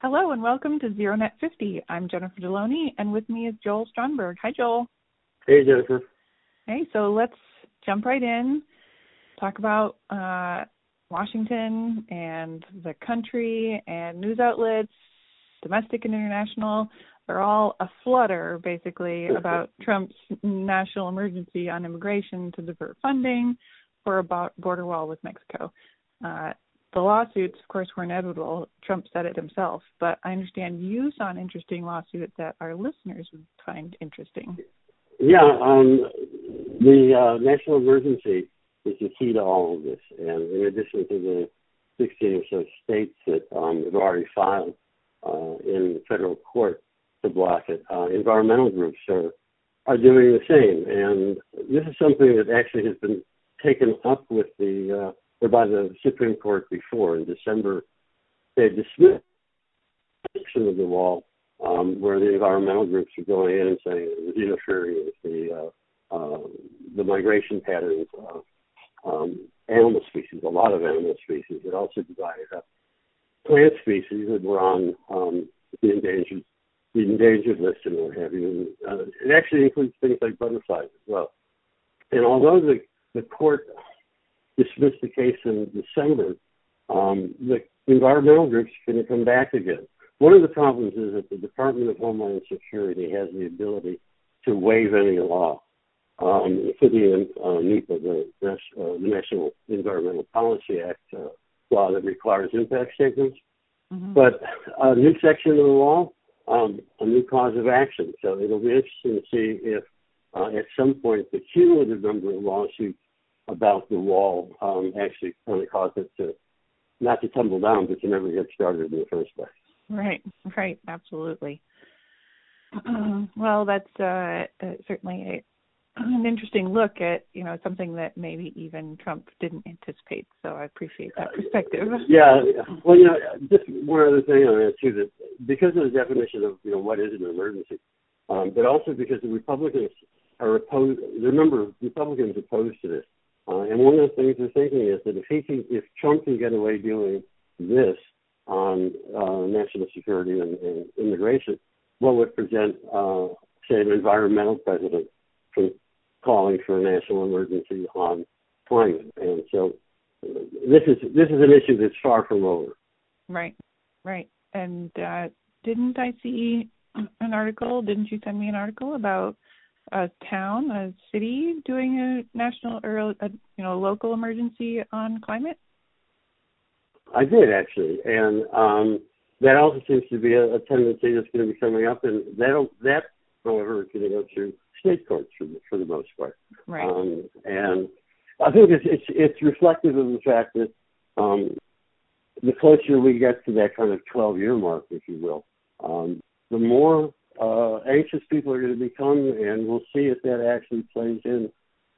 Hello and welcome to ZeroNet 50. I'm Jennifer Delony, and with me is Joel Stronberg. Hi, Joel. Hey, Jennifer. Hey, so let's jump right in. Talk about uh, Washington and the country and news outlets, domestic and international. They're all aflutter, basically, about Trump's national emergency on immigration to divert funding for a border wall with Mexico. Uh, the lawsuits, of course, were inevitable. Trump said it himself, but I understand you saw an interesting lawsuit that our listeners would find interesting. Yeah, um, the uh, national emergency is the key to all of this, and in addition to the 16 or so states that um, have already filed uh, in federal court to block it, uh, environmental groups are are doing the same, and this is something that actually has been taken up with the uh, or by the Supreme Court before. In December, they dismissed section of the wall um, where the environmental groups are going in and saying it was interfering with the uh, uh, the migration patterns of um, animal species, a lot of animal species. It also divided up plant species that were on um, the endangered the endangered list and what have you. Uh, it actually includes things like butterflies as well. And although the the court dismissed the case in December, um, the environmental groups going to come back again. One of the problems is that the Department of Homeland Security has the ability to waive any law, um, including uh, NEPA, the, uh, National Environmental Policy Act uh, law that requires impact statements. Mm-hmm. But a new section of the law, um, a new cause of action. So it'll be interesting to see if uh, at some point the cumulative number of lawsuits about the wall um, actually kind of caused it to not to tumble down, but to never get started in the first place. Right, right, absolutely. well, that's uh, uh, certainly a, an interesting look at you know something that maybe even Trump didn't anticipate. So I appreciate that perspective. Yeah, well, you know, just one other thing on that too that because of the definition of you know what is an emergency, um, but also because the Republicans are opposed, the number of Republicans opposed to this uh, and one of the things they're thinking is that if he can, if Trump can get away doing this on uh, national security and, and immigration, what would present, uh, say, an environmental president from calling for a national emergency on climate? And so, uh, this is this is an issue that's far from over. Right, right. And uh, didn't I see an article? Didn't you send me an article about a town, a city doing a national or a, you know local emergency on climate? I did actually, and um, that also seems to be a, a tendency that's going to be coming up, and that that however is going to go through state courts for the, for the most part. Right. Um, and I think it's, it's it's reflective of the fact that um, the closer we get to that kind of 12 year mark, if you will, um, the more uh, anxious people are going to become, and we'll see if that actually plays in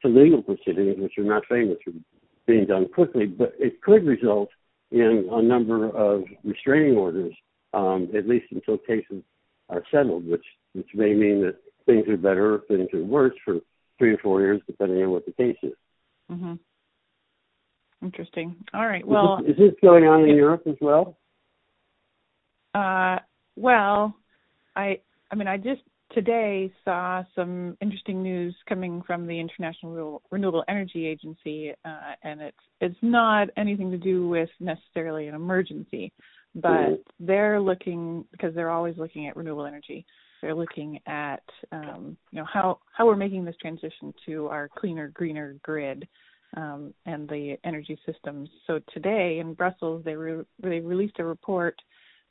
to legal proceedings, which are not famous for being done quickly, but it could result in a number of restraining orders, um, at least until cases are settled, which which may mean that things are better or things are worse for three or four years, depending on what the case is. Mm-hmm. Interesting. All right. Well, is this, is this going on in Europe as well? Uh, well, I I mean, I just today saw some interesting news coming from the International Renewable Energy Agency, uh, and it's it's not anything to do with necessarily an emergency, but mm-hmm. they're looking because they're always looking at renewable energy. They're looking at um, you know how how we're making this transition to our cleaner, greener grid. Um, and the energy systems. So today in Brussels, they re- they released a report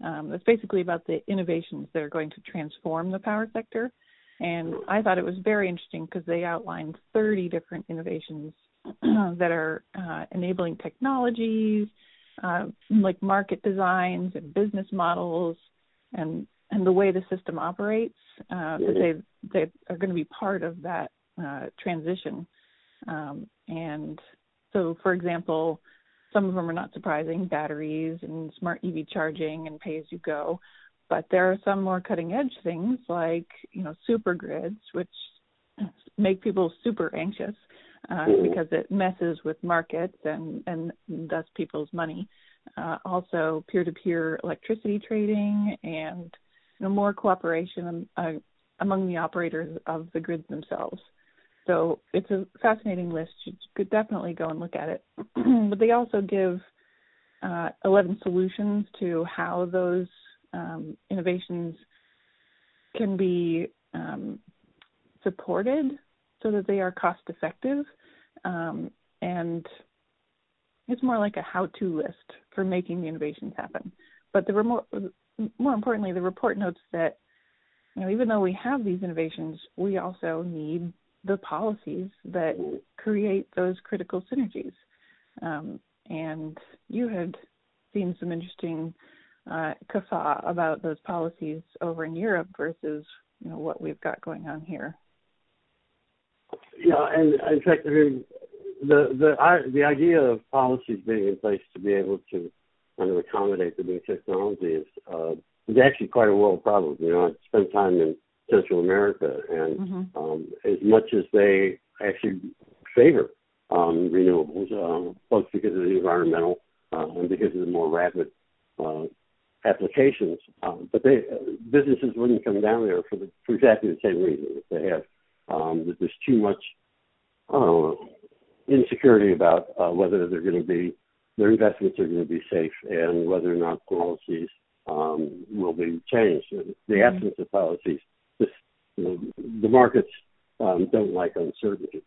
um, it's basically about the innovations that are going to transform the power sector. And I thought it was very interesting because they outlined 30 different innovations that are uh, enabling technologies, uh, like market designs and business models, and and the way the system operates. Uh, that they they are going to be part of that uh, transition. Um, and so, for example, some of them are not surprising, batteries and smart EV charging and pay as you go. But there are some more cutting edge things like, you know, super grids, which make people super anxious uh, mm-hmm. because it messes with markets and, and thus people's money. uh, also peer-to-peer electricity trading, and you know, more cooperation uh, among the operators of the grids themselves. So it's a fascinating list. You could definitely go and look at it. but they also give uh, 11 solutions to how those um, innovations can be um, supported so that they are cost effective. Um, and it's more like a how to list for making the innovations happen. But the more, more importantly, the report notes that you know, even though we have these innovations, we also need the policies that create those critical synergies. Um, and you had seen some interesting uh, about those policies over in Europe versus you know what we've got going on here. Yeah, and in fact, I mean, the the the idea of policies being in place to be able to kind of accommodate the new technology is uh, is actually quite a world problem. You know, I spent time in Central America, and mm-hmm. um, as much as they actually favor um, renewables, um, both because of the environmental uh, and because of the more rapid uh, applications, um, but they uh, businesses wouldn't come down there for, the, for exactly the same reason that they have um, that there's too much uh, insecurity about uh, whether they're going to be their investments are going to be safe and whether or not policies um, will be changed. The mm-hmm. absence of policies, this, you know, the markets um, don't like uncertainty,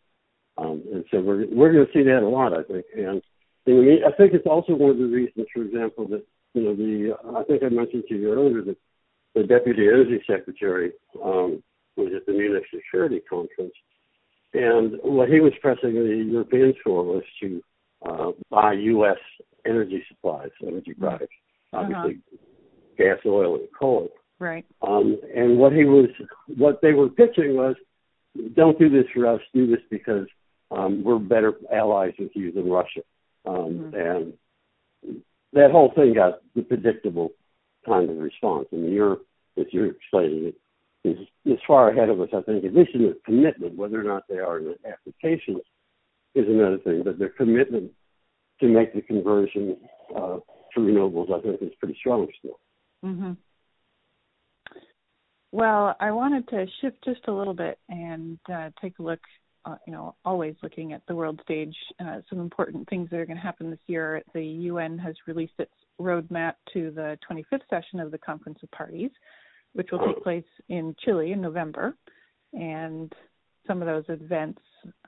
um, and so we're we're going to see that a lot, I think. And, and I think it's also one of the reasons, for example, that you know the I think I mentioned to you earlier that the deputy energy secretary um, was at the Munich Security Conference, and what he was pressing the Europeans for was to uh, buy U.S. energy supplies, energy products, uh-huh. obviously gas, oil, and coal. Right. Um, and what he was, what they were pitching was, don't do this for us. Do this because um, we're better allies with you than Russia. Um, mm-hmm. And that whole thing got the predictable kind of response. I mean, you're, as you're explaining it, is, is far ahead of us, I think, at least in the commitment, whether or not they are in the applications is another thing, but their commitment to make the conversion uh, to renewables, I think, is pretty strong still. Mm-hmm. Well, I wanted to shift just a little bit and uh, take a look. Uh, you know, always looking at the world stage. Uh, some important things that are going to happen this year. The UN has released its roadmap to the 25th session of the Conference of Parties, which will take place in Chile in November. And some of those events,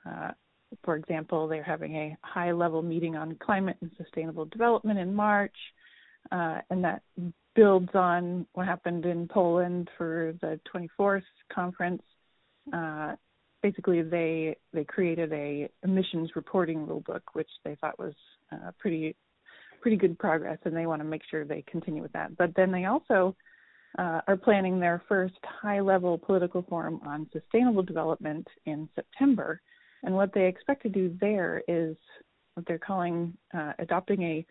uh, for example, they're having a high level meeting on climate and sustainable development in March. Uh, and that builds on what happened in Poland for the 24th conference. Uh, basically, they they created a emissions reporting rulebook, which they thought was uh, pretty pretty good progress, and they want to make sure they continue with that. But then they also uh, are planning their first high-level political forum on sustainable development in September, and what they expect to do there is what they're calling uh, adopting a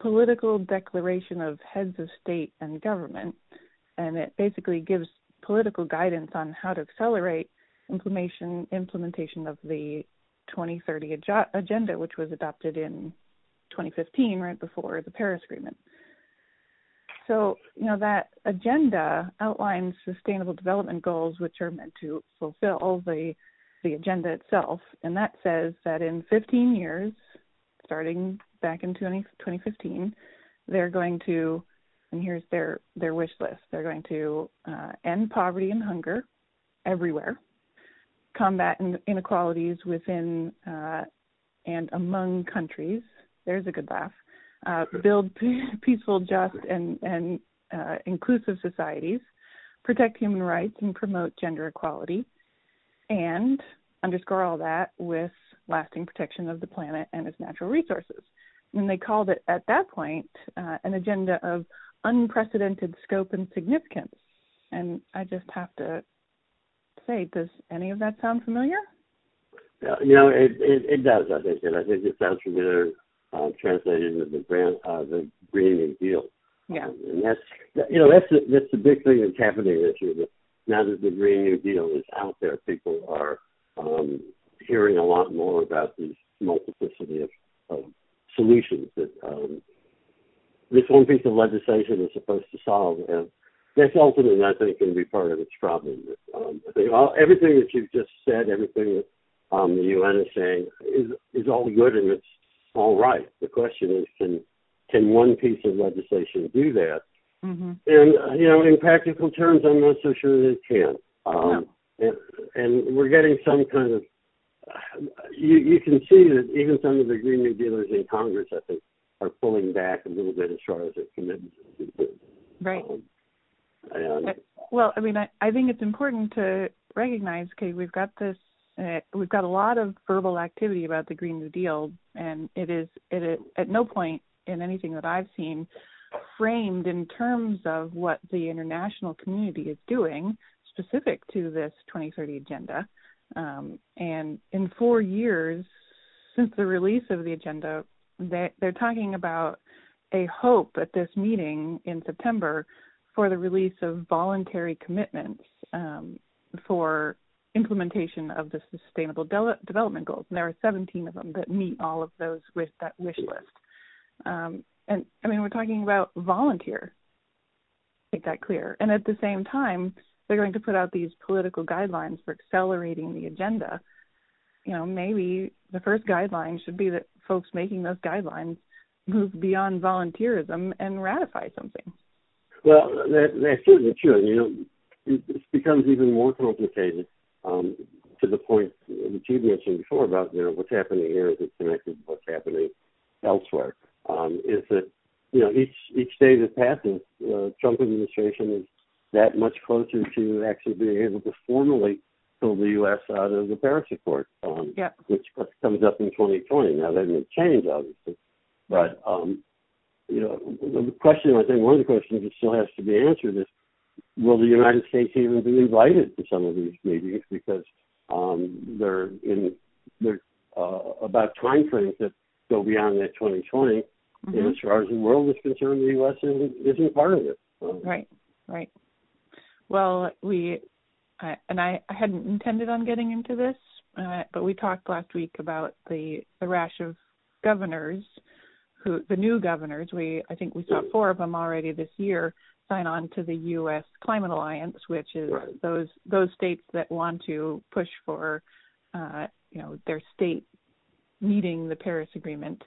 political declaration of heads of state and government, and it basically gives political guidance on how to accelerate implementation implementation of the 2030 agenda, which was adopted in 2015, right before the Paris Agreement. So, you know, that agenda outlines sustainable development goals, which are meant to fulfill the the agenda itself, and that says that in 15 years, starting back in 20, 2015, they're going to, and here's their their wish list. They're going to uh, end poverty and hunger everywhere, combat inequalities within uh, and among countries. There's a good laugh. Uh, build peaceful, just, and and uh, inclusive societies, protect human rights, and promote gender equality, and underscore all that with lasting protection of the planet and its natural resources. And they called it at that point uh, an agenda of unprecedented scope and significance. And I just have to say, does any of that sound familiar? Yeah, you know, it, it, it does. I think, and I think it sounds familiar uh, translated into the brand, uh, the Green New Deal. Yeah, um, and that's you know that's the, that's the big thing that's happening this year. Now that the Green New Deal is out there, people are um, hearing a lot more about these multiplicity of, of solutions that um, this one piece of legislation is supposed to solve. And that's ultimately, I think, going to be part of its problem. Um, I think all, everything that you've just said, everything that um, the UN is saying, is is all good and it's all right. The question is, can can one piece of legislation do that? Mm-hmm. And uh, you know, in practical terms, I'm not so sure that it can. Um, no. and, and we're getting some kind of. You you can see that even some of the Green New Dealers in Congress, I think, are pulling back a little bit as far as their commitment. Right. Um, and, uh, well, I mean, I, I think it's important to recognize. Okay, we've got this. Uh, we've got a lot of verbal activity about the Green New Deal, and it is it is, at no point in anything that I've seen framed in terms of what the international community is doing specific to this 2030 agenda. Um, and in four years since the release of the agenda, they, they're talking about a hope at this meeting in September for the release of voluntary commitments um, for implementation of the Sustainable De- Development Goals. And there are 17 of them that meet all of those with that wish list. Um, and I mean, we're talking about volunteer. Make that clear. And at the same time, they're going to put out these political guidelines for accelerating the agenda. You know, maybe the first guideline should be that folks making those guidelines move beyond volunteerism and ratify something. Well, that, that's certainly true. You know, it, it becomes even more complicated um, to the point that you mentioned before about, you know, what's happening here is it connected to what's happening elsewhere um, is that you know each each day that passes, uh, Trump administration is that much closer to actually being able to formally pull the U.S. out of the Paris Accord, um, yeah. which comes up in 2020. Now that may change, obviously, but um, you know the question I think one of the questions that still has to be answered is will the United States even be invited to some of these meetings because um, they're in they're uh, about time frames that go beyond that 2020 Mm-hmm. And as far as the world is concerned, the U.S. isn't, isn't part of it. Um, right, right. Well, we, I, and I, I hadn't intended on getting into this, uh, but we talked last week about the the rash of governors, who the new governors. We, I think we saw four of them already this year sign on to the U.S. Climate Alliance, which is right. those those states that want to push for, uh, you know, their state meeting the Paris Agreement.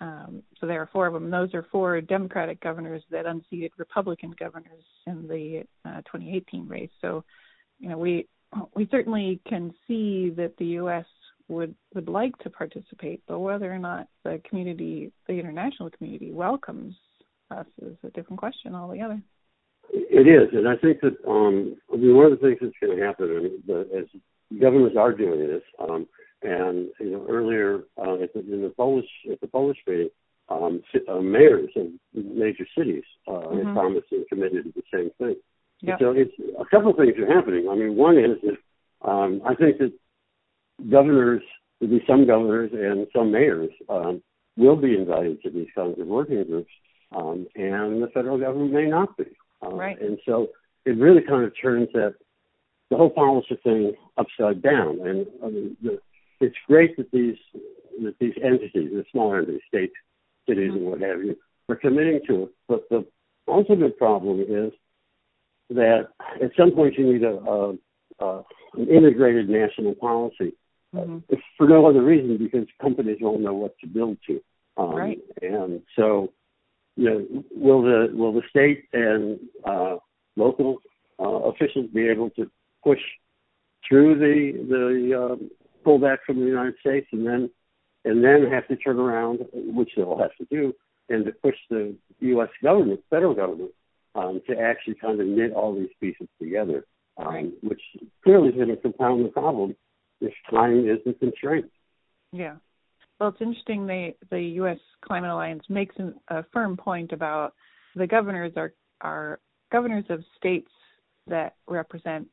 Um, so there are four of them. Those are four Democratic governors that unseated Republican governors in the uh, 2018 race. So, you know, we we certainly can see that the U.S. would would like to participate, but whether or not the community, the international community, welcomes us is a different question altogether. It is, and I think that um, I mean one of the things that's going to happen, and the, as governments are doing this, um, and you know, earlier in the Polish at the Polish meeting, um, uh, mayors of major cities uh, mm-hmm. promised and committed to the same thing. Yep. So it's a couple of things are happening. I mean, one is that um, I think that governors, there'll be some governors and some mayors, um, will be invited to these kinds of working groups, um, and the federal government may not be. Uh, right. And so it really kind of turns that the whole policy thing upside down. And I mean, the, it's great that these that these entities, the smaller entities, states, cities, and what have you, are committing to it. But the ultimate problem is that at some point you need a, a, a an integrated national policy. Mm-hmm. Uh, for no other reason because companies won't know what to build to. Um, right. And so, you know, will the will the state and uh, local uh, officials be able to push through the the um, pull back from the United States and then and then have to turn around, which they'll have to do, and to push the U.S. government, federal government, um, to actually kind of knit all these pieces together, um, which clearly is going to compound the problem if time is the constraint. Yeah. Well, it's interesting. The the U.S. Climate Alliance makes an, a firm point about the governors are are governors of states that represent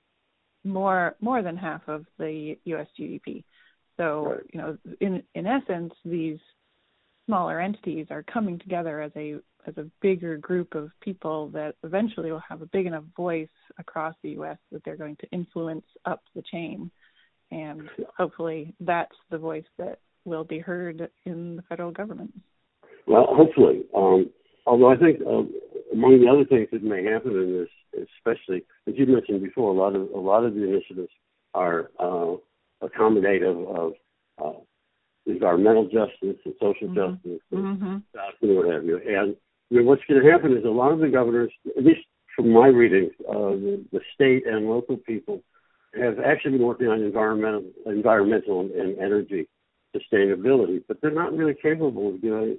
more more than half of the U.S. GDP. So right. you know, in in essence, these smaller entities are coming together as a as a bigger group of people that eventually will have a big enough voice across the U.S. that they're going to influence up the chain, and hopefully that's the voice that will be heard in the federal government. Well, hopefully. Um, although I think uh, among the other things that may happen in this, especially as you mentioned before, a lot of a lot of the initiatives are uh, accommodative of uh, environmental justice and social mm-hmm. justice and mm-hmm. what have you. And you know, what's going to happen is a lot of the governors, at least from my readings, uh, the, the state and local people have actually been working on environmental, environmental and energy sustainability, but they're not really capable of doing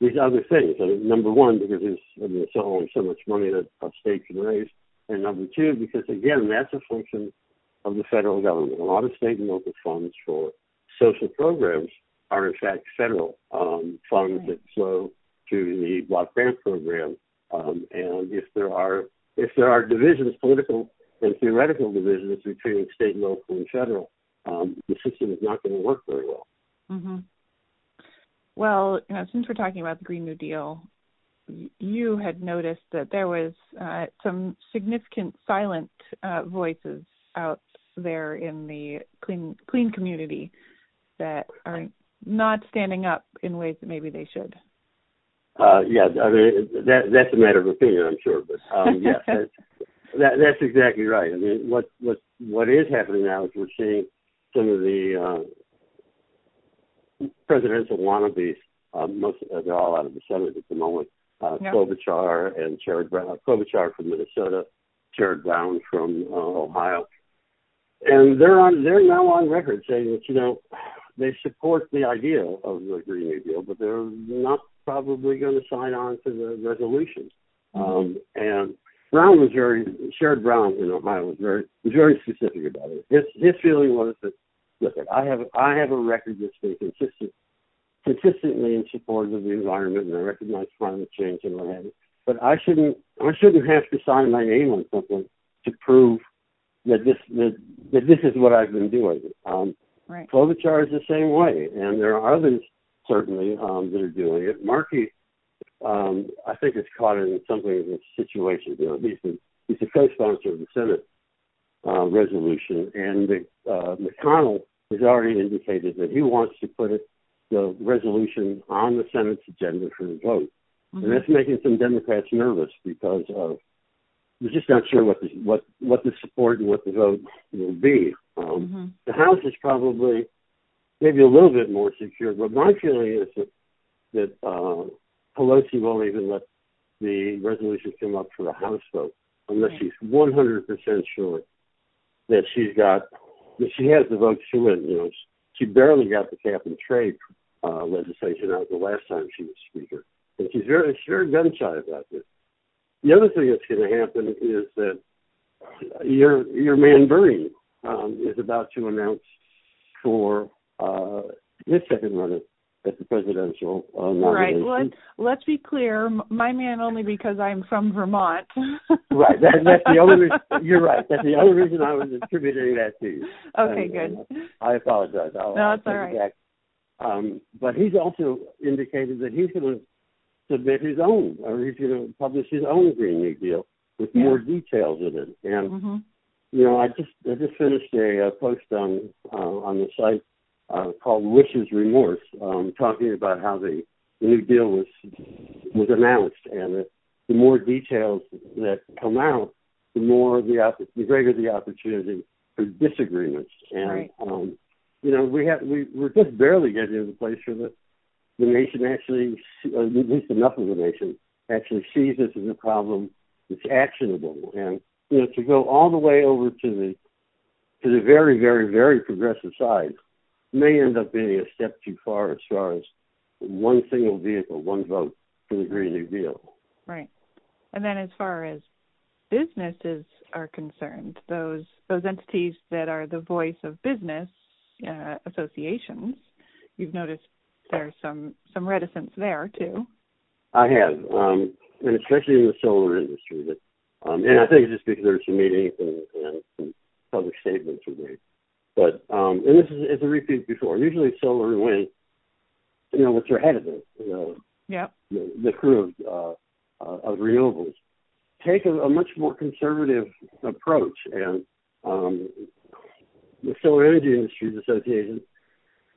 these other things. I mean, number one, because there's I mean, so only so much money that a state can raise, and number two, because again, that's a function of the federal government. A lot of state and local funds for social programs are in fact federal um, funds that flow to the block grant program. Um, and if there are if there are divisions, political and theoretical divisions between state, local, and federal, um, the system is not going to work very well. Mm-hmm. Well, you know, since we're talking about the Green New Deal, you had noticed that there was uh, some significant silent uh, voices out there in the clean clean community that are not standing up in ways that maybe they should. Uh, yeah, I mean that that's a matter of opinion, I'm sure, but um, yes, that's, that, that's exactly right. I mean, what what what is happening now is we're seeing some of the uh, presidential wannabes. Um, most uh, they're all out of the Senate at the moment. Uh, yep. Klobuchar and Sherrod Brown. Klobuchar from Minnesota, Sherrod Brown from uh, Ohio, and they're on. They're now on record saying that you know they support the idea of the Green New Deal, but they're not probably going to sign on to the resolution. Um, and Brown was very Sherrod Brown in Ohio was very was very specific about it. His his feeling was that look, I have I have a record that's been consistent consistently in support of the environment, and I recognize climate change and what have you. But I shouldn't I shouldn't have to sign my name on something to prove that this that, that this is what I've been doing. Um, right. Klobuchar is the same way, and there are others certainly um, that are doing it. Markey, um, I think, is caught in something of a situation. You know, he's the, he's the co-sponsor of the Senate uh, resolution, and the, uh, McConnell has already indicated that he wants to put it, the resolution on the Senate's agenda for the vote. Mm-hmm. And that's making some Democrats nervous because of we're just not sure what the what what the support and what the vote will be. Um, mm-hmm. The House is probably maybe a little bit more secure. But my feeling is that that uh, Pelosi won't even let the resolution come up for a House vote unless she's 100% sure that she's got that she has the votes to win. You know, she barely got the cap and trade uh, legislation out the last time she was speaker, and she's very she's very gun shy about this. The other thing that's going to happen is that your your man Bernie um, is about to announce for uh, his second run at the presidential uh, nomination. Right. Let's let's be clear. My man only because I'm from Vermont. right. That, that's the only. Reason, you're right. That's the only reason I was attributing that to you. Okay. And, good. And I apologize. I'll, no, it's all right. Um, but he's also indicated that he's going to submit his own, or he's going to publish his own Green New Deal with yeah. more details in it. And mm-hmm. you know, I just I just finished a, a post on uh, on the site uh, called Wishes Remorse, um, talking about how the, the New Deal was was announced, and the, the more details that come out, the more the the greater the opportunity for disagreements. And right. um, you know, we have we we're just barely getting to the place where the the nation actually, at least enough of the nation, actually sees this as a problem that's actionable. And you know, to go all the way over to the to the very, very, very progressive side may end up being a step too far as far as one single vehicle, one vote for the Green New Deal. Right. And then as far as businesses are concerned, those those entities that are the voice of business uh, associations, you've noticed there's some some reticence there too. I have, um, and especially in the solar industry. That, um, and I think it's just because there's some meetings and, and some public statements were made. But um, and this is it's a repeat before. Usually solar and wind, you know, what's ahead of it, you know, yeah, the, the crew of uh, uh, of renewables take a, a much more conservative approach, and um, the Solar Energy Industries Association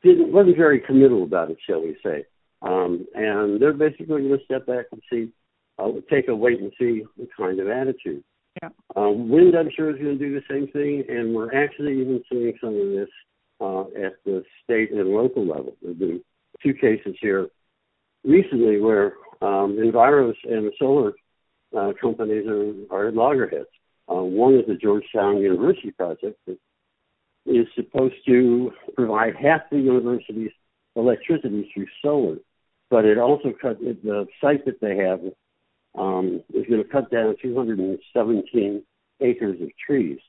didn't wasn't very committal about it, shall we say? Um, and they're basically going to step back and see uh, take a wait and see kind of attitude. Yeah. Um, wind, I'm sure, is going to do the same thing, and we're actually even seeing some of this uh, at the state and local level. There have been two cases here recently where um, Enviros and the solar uh, companies are, are at loggerheads. Uh, one is the Georgetown University project that is supposed to provide half the university's electricity through solar, but it also cut the site that they have um, is going to cut down 217 acres of trees.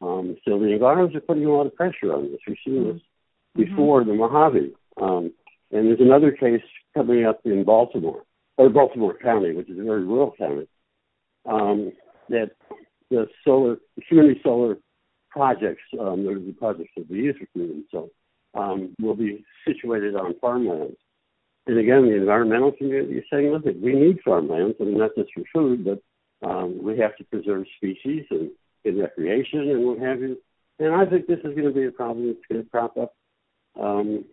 Um, so the environments are putting a lot of pressure on this. We've seen this mm-hmm. before mm-hmm. the Mojave. Um, and there's another case coming up in Baltimore, or Baltimore County, which is a very rural county, um, that the solar, the community solar projects, um, the projects of the user community, so um, will be situated on farmlands. And again, the environmental community is saying, look, we need farmlands, I mean, not just for food, but um, we have to preserve species and, and recreation and what have you. And I think this is going to be a problem that's going to crop up um,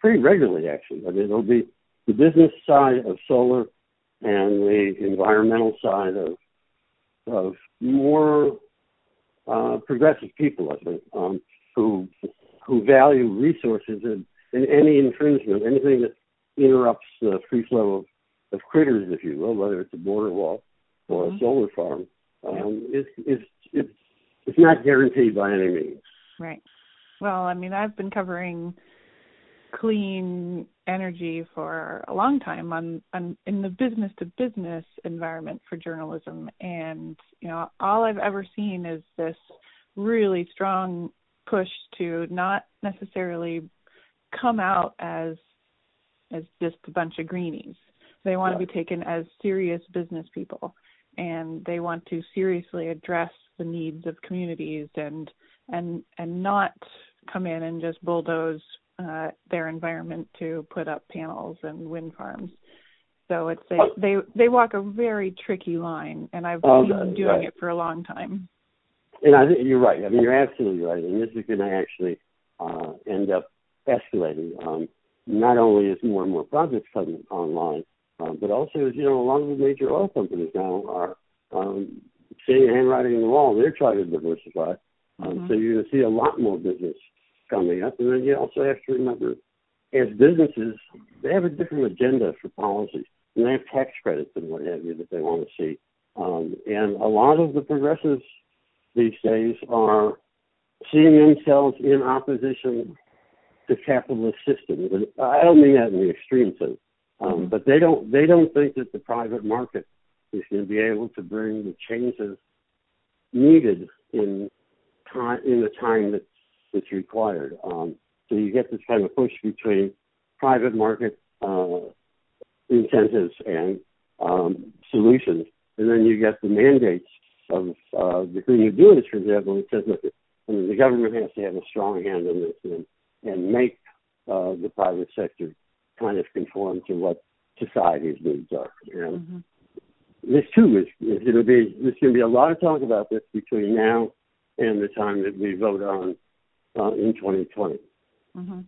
pretty regularly, actually. I mean, it'll be the business side of solar and the environmental side of of more uh, progressive people, I think, um, who who value resources and, and any infringement, anything that interrupts the free flow of, of critters, if you will, whether it's a border wall or mm-hmm. a solar farm, um, is is it's it's not guaranteed by any means. Right. Well, I mean, I've been covering clean energy for a long time on, on in the business to business environment for journalism and you know all I've ever seen is this really strong push to not necessarily come out as as just a bunch of greenies. They want to be taken as serious business people and they want to seriously address the needs of communities and and and not come in and just bulldoze uh, their environment to put up panels and wind farms. So it's a, they they walk a very tricky line, and I've oh, them doing right. it for a long time. And I think you're right. I mean, you're absolutely right. And this is going to actually uh, end up escalating. Um, not only is more and more projects coming online, um, but also, as you know, a lot of the major oil companies now are um, seeing handwriting on the wall. They're trying to diversify. Um, mm-hmm. So you're going to see a lot more business coming up. And then you also have to remember, as businesses, they have a different agenda for policies. And they have tax credits and what have you that they want to see. Um, and a lot of the progressives these days are seeing themselves in opposition to capitalist systems. And I don't mean that in the extreme sense, um, mm-hmm. but they don't they don't think that the private market is going to be able to bring the changes needed in time in the time that that's required. Um, so you get this kind of push between private market uh, incentives and um, solutions, and then you get the mandates of uh, the Green New Deal, for example, that says, look, I mean, the government has to have a strong hand in this and, and make uh, the private sector kind of conform to what society's needs are. And mm-hmm. this too is, is going to be there's going to be a lot of talk about this between now and the time that we vote on uh, in 2020. Mm-hmm.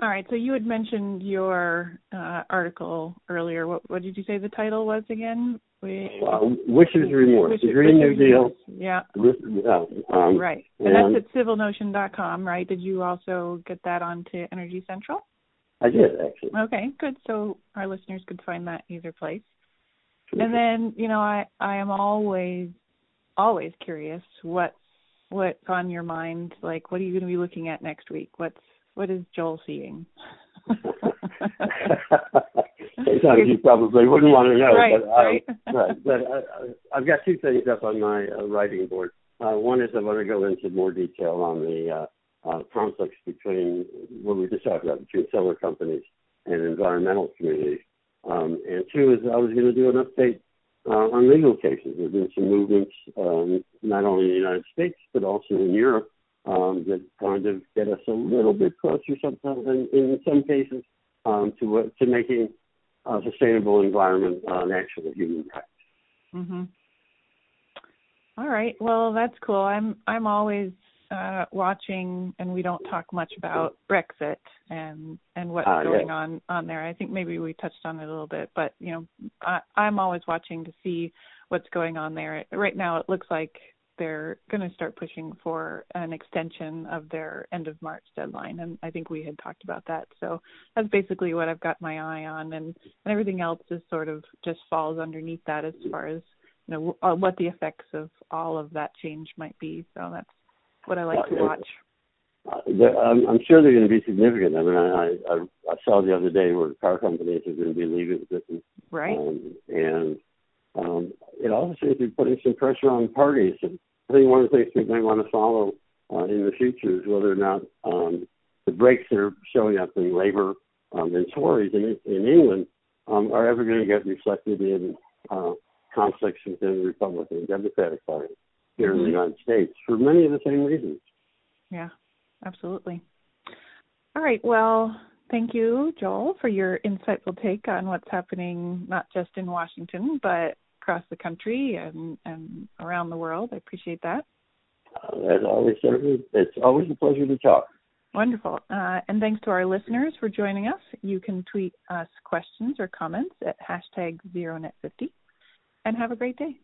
All right. So you had mentioned your uh, article earlier. What, what, did you say the title was again? We, uh, Wishes Remorse. Wishes, the Green New Deal. Yeah. um, right. And, and, that's at civilnotion.com, right? Did you also get that onto Energy Central? I did, actually. Okay, good. So our listeners could find that either place. Sure. And then, you know, I, I am always, always curious what what's on your mind? Like, what are you going to be looking at next week? What's what is Joel seeing? Sometimes you probably wouldn't want to know, right, but right. right. But I, I've got two things up on my uh, writing board. Uh, one is I want to go into more detail on the uh, uh, conflicts between what we just talked about between solar companies and environmental communities. Um, and two is I was going to do an update uh, on legal cases. There have been some movements, um, not only in the United States, but also in Europe, um, that kind of get us a little bit closer sometimes, in, in some cases, um, to, uh, to making a sustainable environment uh, an actual human practice. Mm-hmm. All right. Well, that's cool. I'm I'm always uh, watching, and we don't talk much about Brexit and and what's uh, going on on there. I think maybe we touched on it a little bit, but you know, I, I'm always watching to see what's going on there. Right now, it looks like they're going to start pushing for an extension of their end of March deadline, and I think we had talked about that. So that's basically what I've got my eye on, and, and everything else is sort of just falls underneath that as far as you know uh, what the effects of all of that change might be. So that's what I like to watch. Uh, I'm, I'm sure they're going to be significant. I mean, I, I I saw the other day where car companies are going to be leaving Britain, right? Um, and um, it also seems to be putting some pressure on parties. And I think one of the things we may want to follow uh, in the future is whether or not um, the breaks that are showing up in Labour um, and Tories in, in England um, are ever going to get reflected in uh, conflicts within the Republican and Democratic Party here mm-hmm. in the mm-hmm. United States for many of the same reasons. Yeah, absolutely. All right. Well, thank you, Joel, for your insightful take on what's happening not just in Washington, but across the country and, and around the world. I appreciate that. Uh, as always, it's always a pleasure to talk. Wonderful. Uh, and thanks to our listeners for joining us. You can tweet us questions or comments at hashtag ZeroNet50. And have a great day.